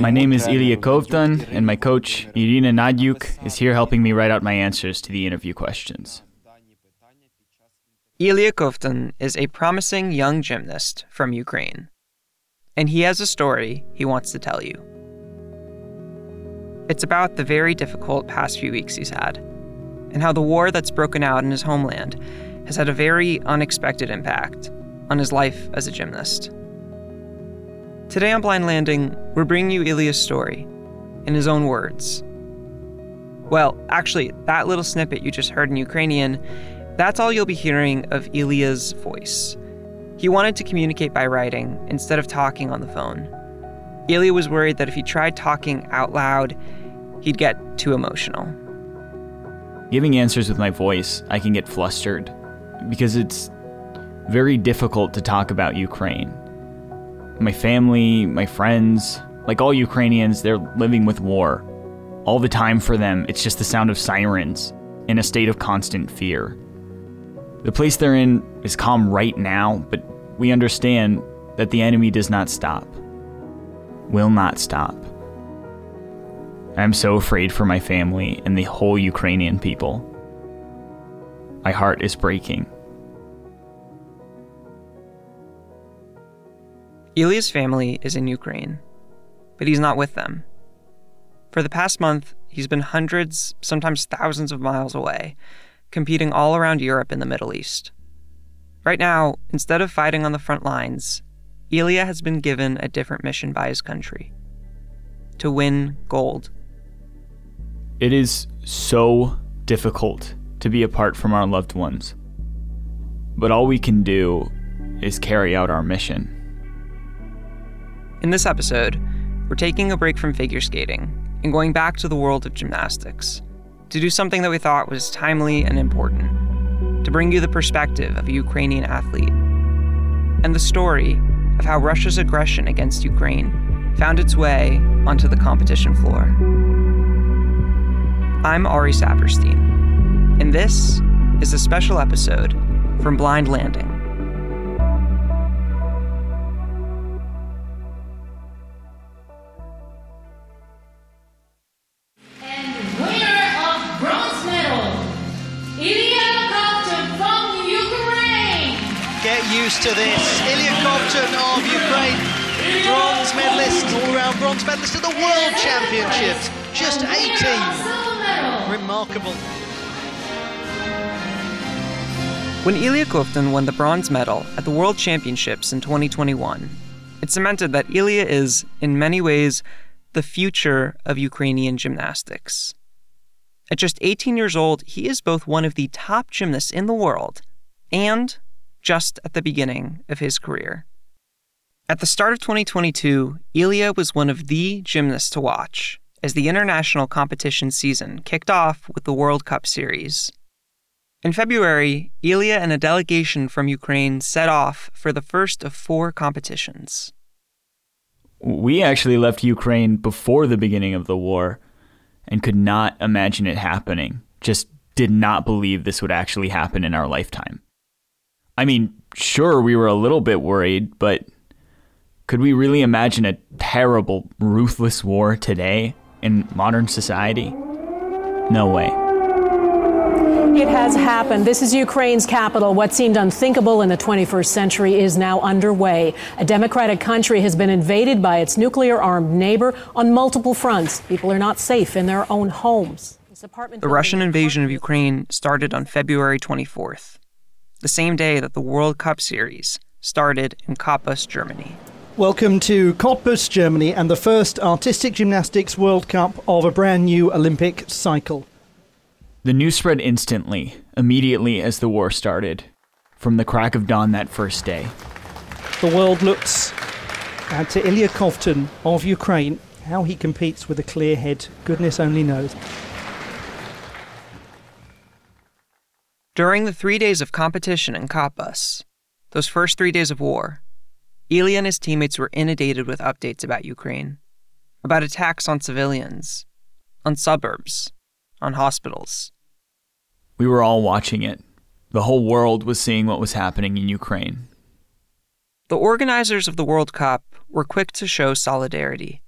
My name is Ilya Kovtun, and my coach, Irina Nadyuk, is here helping me write out my answers to the interview questions. Ilya Kovtun is a promising young gymnast from Ukraine, and he has a story he wants to tell you. It's about the very difficult past few weeks he's had, and how the war that's broken out in his homeland has had a very unexpected impact on his life as a gymnast. Today on Blind Landing, we're bringing you Ilya's story in his own words. Well, actually, that little snippet you just heard in Ukrainian, that's all you'll be hearing of Ilya's voice. He wanted to communicate by writing instead of talking on the phone. Ilya was worried that if he tried talking out loud, he'd get too emotional. Giving answers with my voice, I can get flustered because it's very difficult to talk about Ukraine. My family, my friends, like all Ukrainians, they're living with war. All the time for them, it's just the sound of sirens in a state of constant fear. The place they're in is calm right now, but we understand that the enemy does not stop, will not stop. I'm so afraid for my family and the whole Ukrainian people. My heart is breaking. Ilya's family is in Ukraine, but he's not with them. For the past month, he's been hundreds, sometimes thousands of miles away, competing all around Europe and the Middle East. Right now, instead of fighting on the front lines, Ilya has been given a different mission by his country to win gold. It is so difficult to be apart from our loved ones, but all we can do is carry out our mission. In this episode, we're taking a break from figure skating and going back to the world of gymnastics to do something that we thought was timely and important to bring you the perspective of a Ukrainian athlete and the story of how Russia's aggression against Ukraine found its way onto the competition floor. I'm Ari Saperstein, and this is a special episode from Blind Landing. To this. Ilya Kovtun of Ukraine, bronze medalist, all-round bronze medalist at the World Championships, just 18. Remarkable. When Ilya Kovtun won the bronze medal at the World Championships in 2021, it cemented that Ilya is, in many ways, the future of Ukrainian gymnastics. At just 18 years old, he is both one of the top gymnasts in the world and just at the beginning of his career. At the start of 2022, Ilya was one of the gymnasts to watch as the international competition season kicked off with the World Cup Series. In February, Ilya and a delegation from Ukraine set off for the first of four competitions. We actually left Ukraine before the beginning of the war and could not imagine it happening. Just did not believe this would actually happen in our lifetime. I mean, sure, we were a little bit worried, but could we really imagine a terrible, ruthless war today in modern society? No way. It has happened. This is Ukraine's capital. What seemed unthinkable in the 21st century is now underway. A democratic country has been invaded by its nuclear armed neighbor on multiple fronts. People are not safe in their own homes. The Russian invasion of Ukraine started on February 24th the same day that the World Cup Series started in Cottbus, Germany. Welcome to Cottbus, Germany, and the first Artistic Gymnastics World Cup of a brand new Olympic cycle. The news spread instantly, immediately as the war started, from the crack of dawn that first day. The world looks at to Ilya Kovtun of Ukraine. How he competes with a clear head, goodness only knows. During the three days of competition in Cottbus, those first three days of war, Ilya and his teammates were inundated with updates about Ukraine, about attacks on civilians, on suburbs, on hospitals. We were all watching it. The whole world was seeing what was happening in Ukraine. The organizers of the World Cup were quick to show solidarity.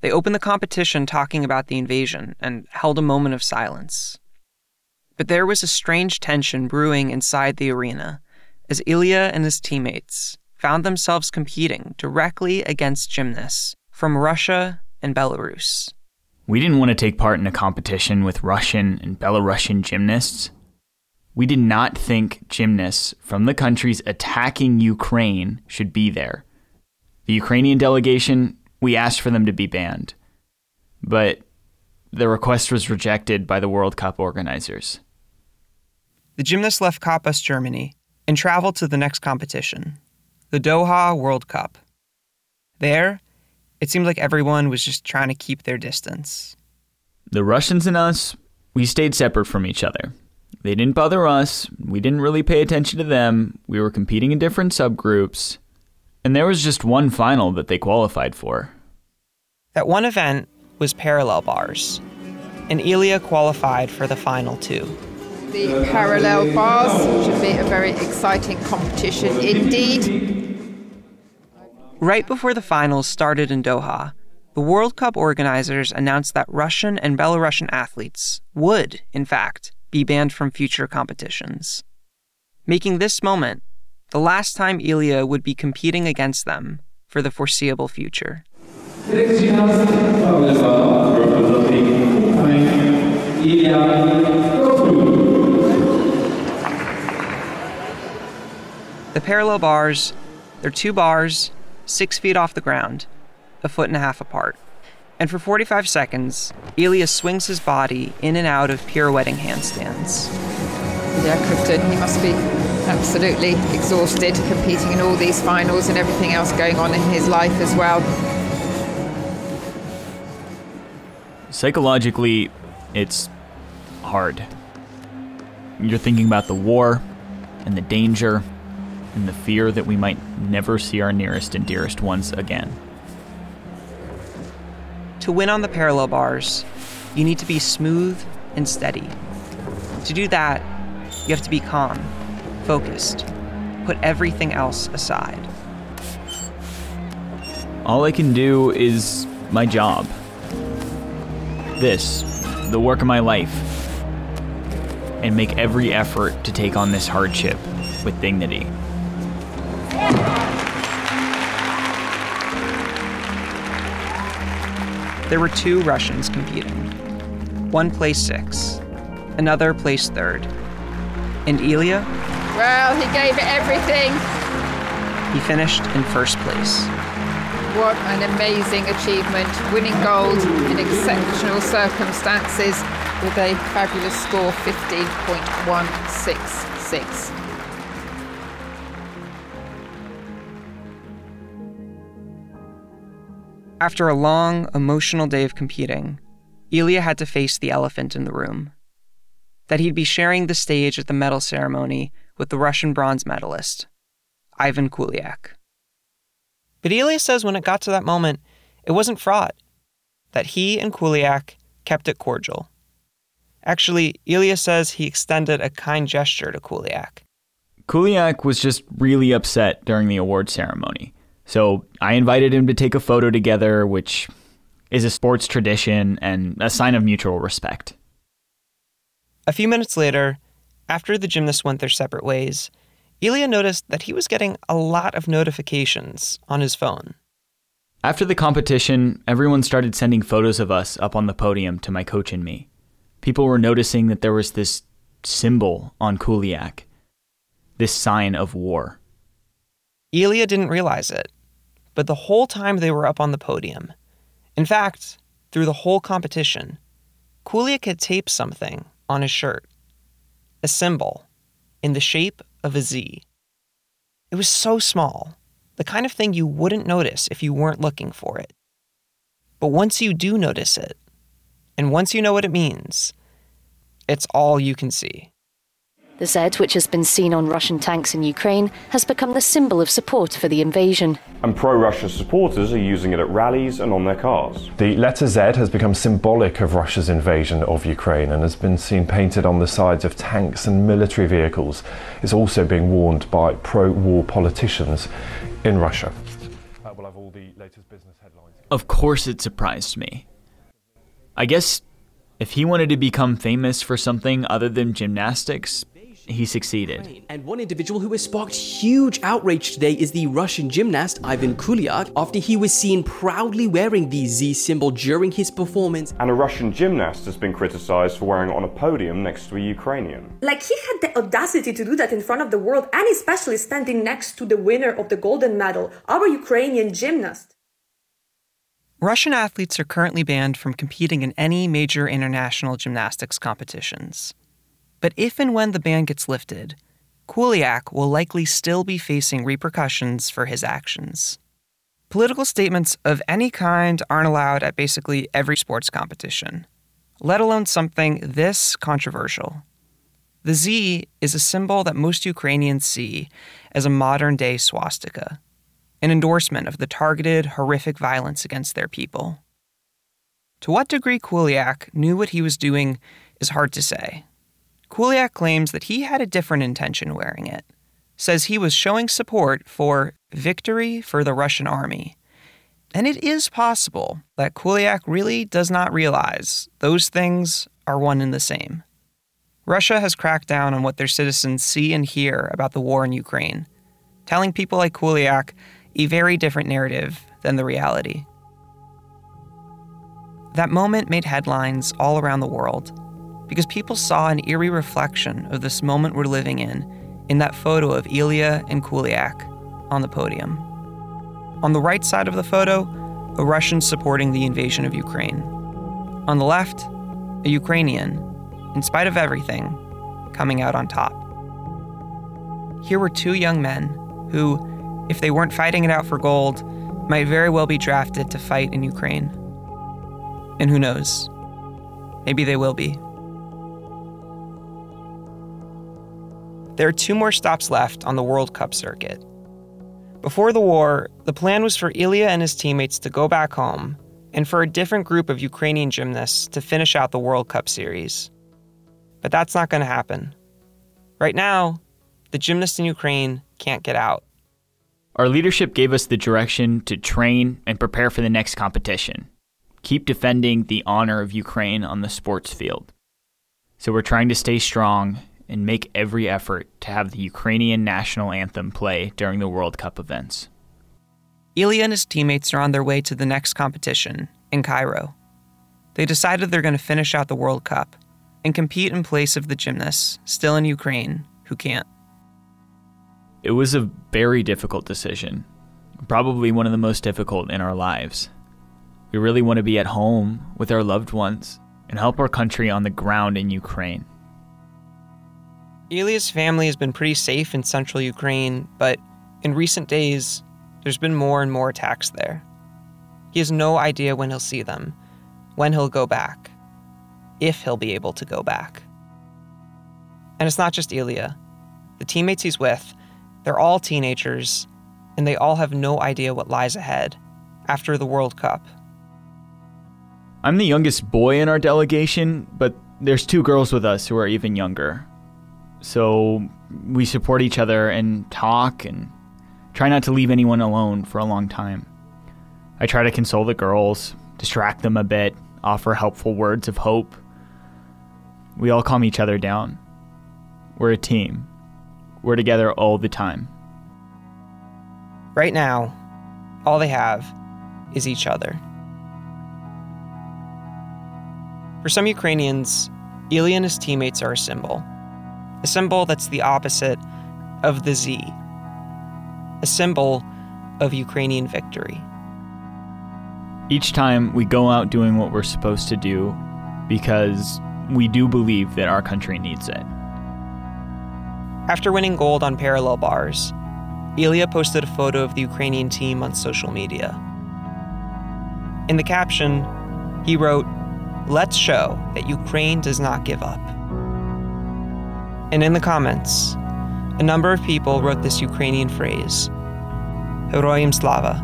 They opened the competition talking about the invasion and held a moment of silence. But there was a strange tension brewing inside the arena as Ilya and his teammates found themselves competing directly against gymnasts from Russia and Belarus. We didn't want to take part in a competition with Russian and Belarusian gymnasts. We did not think gymnasts from the countries attacking Ukraine should be there. The Ukrainian delegation, we asked for them to be banned. But the request was rejected by the World Cup organizers. The gymnast left Cottbus, Germany, and traveled to the next competition, the Doha World Cup. There, it seemed like everyone was just trying to keep their distance. The Russians and us, we stayed separate from each other. They didn't bother us, we didn't really pay attention to them, we were competing in different subgroups, and there was just one final that they qualified for. That one event was parallel bars, and Ilya qualified for the final two. The parallel bars should be a very exciting competition indeed. Right before the finals started in Doha, the World Cup organizers announced that Russian and Belarusian athletes would, in fact, be banned from future competitions, making this moment the last time Ilya would be competing against them for the foreseeable future. The parallel bars, they're two bars, six feet off the ground, a foot and a half apart. And for 45 seconds, Ilya swings his body in and out of pirouetting handstands. Yeah, Clifton, he must be absolutely exhausted competing in all these finals and everything else going on in his life as well. Psychologically, it's hard. You're thinking about the war and the danger and the fear that we might never see our nearest and dearest ones again. To win on the parallel bars, you need to be smooth and steady. To do that, you have to be calm, focused, put everything else aside. All I can do is my job. This, the work of my life. And make every effort to take on this hardship with dignity. There were two Russians competing. One placed sixth, another placed third. And Ilya? Well, he gave it everything. He finished in first place. What an amazing achievement, winning gold in exceptional circumstances with a fabulous score 15.166. After a long, emotional day of competing, Ilya had to face the elephant in the room that he'd be sharing the stage at the medal ceremony with the Russian bronze medalist, Ivan Kuliak. But Ilya says when it got to that moment, it wasn't fraught, that he and Kuliak kept it cordial. Actually, Ilya says he extended a kind gesture to Kuliak. Kuliak was just really upset during the award ceremony. So I invited him to take a photo together, which is a sports tradition and a sign of mutual respect. A few minutes later, after the gymnasts went their separate ways, Ilya noticed that he was getting a lot of notifications on his phone. After the competition, everyone started sending photos of us up on the podium to my coach and me. People were noticing that there was this symbol on Kuliak, this sign of war. Ilya didn't realize it, but the whole time they were up on the podium, in fact, through the whole competition, Kuliak had taped something on his shirt a symbol in the shape of a Z. It was so small, the kind of thing you wouldn't notice if you weren't looking for it. But once you do notice it, and once you know what it means, it's all you can see. The Z, which has been seen on Russian tanks in Ukraine, has become the symbol of support for the invasion. And pro Russia supporters are using it at rallies and on their cars. The letter Z has become symbolic of Russia's invasion of Ukraine and has been seen painted on the sides of tanks and military vehicles. It's also being worn by pro war politicians. in Russia. Uh, we'll have all the latest business headlines. Of course, it surprised me. I guess if he wanted to become famous for something other than gymnastics, he succeeded. And one individual who has sparked huge outrage today is the Russian gymnast Ivan Kuliak after he was seen proudly wearing the Z symbol during his performance. And a Russian gymnast has been criticized for wearing it on a podium next to a Ukrainian. Like he had the audacity to do that in front of the world and especially standing next to the winner of the golden medal, our Ukrainian gymnast. Russian athletes are currently banned from competing in any major international gymnastics competitions. But if and when the ban gets lifted, Kuliak will likely still be facing repercussions for his actions. Political statements of any kind aren't allowed at basically every sports competition, let alone something this controversial. The Z is a symbol that most Ukrainians see as a modern day swastika, an endorsement of the targeted, horrific violence against their people. To what degree Kuliak knew what he was doing is hard to say. Kuliak claims that he had a different intention wearing it, says he was showing support for victory for the Russian army. And it is possible that Kuliak really does not realize those things are one and the same. Russia has cracked down on what their citizens see and hear about the war in Ukraine, telling people like Kuliak a very different narrative than the reality. That moment made headlines all around the world because people saw an eerie reflection of this moment we're living in in that photo of Ilya and Kuliak on the podium. On the right side of the photo, a Russian supporting the invasion of Ukraine. On the left, a Ukrainian, in spite of everything, coming out on top. Here were two young men who, if they weren't fighting it out for gold, might very well be drafted to fight in Ukraine. And who knows? Maybe they will be. There are two more stops left on the World Cup circuit. Before the war, the plan was for Ilya and his teammates to go back home and for a different group of Ukrainian gymnasts to finish out the World Cup series. But that's not going to happen. Right now, the gymnasts in Ukraine can't get out. Our leadership gave us the direction to train and prepare for the next competition. Keep defending the honor of Ukraine on the sports field. So we're trying to stay strong and make every effort to have the Ukrainian national anthem play during the World Cup events. Ilya and his teammates are on their way to the next competition in Cairo. They decided they're going to finish out the World Cup and compete in place of the gymnasts still in Ukraine who can't. It was a very difficult decision, probably one of the most difficult in our lives. We really want to be at home with our loved ones and help our country on the ground in Ukraine. Ilya's family has been pretty safe in central Ukraine, but in recent days, there's been more and more attacks there. He has no idea when he'll see them, when he'll go back, if he'll be able to go back. And it's not just Ilya. The teammates he's with, they're all teenagers, and they all have no idea what lies ahead after the World Cup. I'm the youngest boy in our delegation, but there's two girls with us who are even younger. So we support each other and talk and try not to leave anyone alone for a long time. I try to console the girls, distract them a bit, offer helpful words of hope. We all calm each other down. We're a team. We're together all the time. Right now, all they have is each other. For some Ukrainians, Ilya and his teammates are a symbol a symbol that's the opposite of the Z, a symbol of Ukrainian victory. Each time we go out doing what we're supposed to do because we do believe that our country needs it. After winning gold on parallel bars, Ilya posted a photo of the Ukrainian team on social media. In the caption, he wrote, Let's show that Ukraine does not give up. And in the comments, a number of people wrote this Ukrainian phrase Heroim Slava,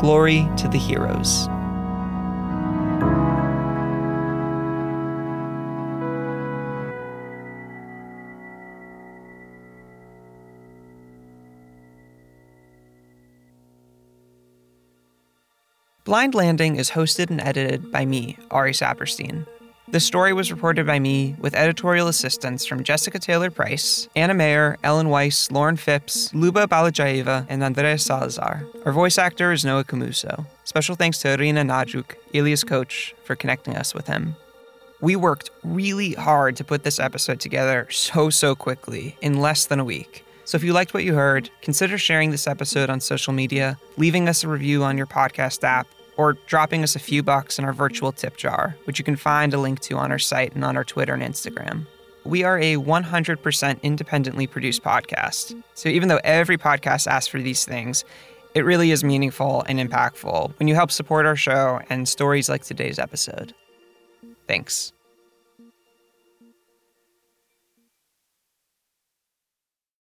glory to the heroes. Blind Landing is hosted and edited by me, Ari Saperstein. The story was reported by me with editorial assistance from Jessica Taylor Price, Anna Mayer, Ellen Weiss, Lauren Phipps, Luba Balajaeva, and Andres Salazar. Our voice actor is Noah Camuso. Special thanks to Rina Nadyuk, Ilya's coach, for connecting us with him. We worked really hard to put this episode together so, so quickly, in less than a week. So if you liked what you heard, consider sharing this episode on social media, leaving us a review on your podcast app, or dropping us a few bucks in our virtual tip jar, which you can find a link to on our site and on our Twitter and Instagram. We are a 100% independently produced podcast. So even though every podcast asks for these things, it really is meaningful and impactful when you help support our show and stories like today's episode. Thanks.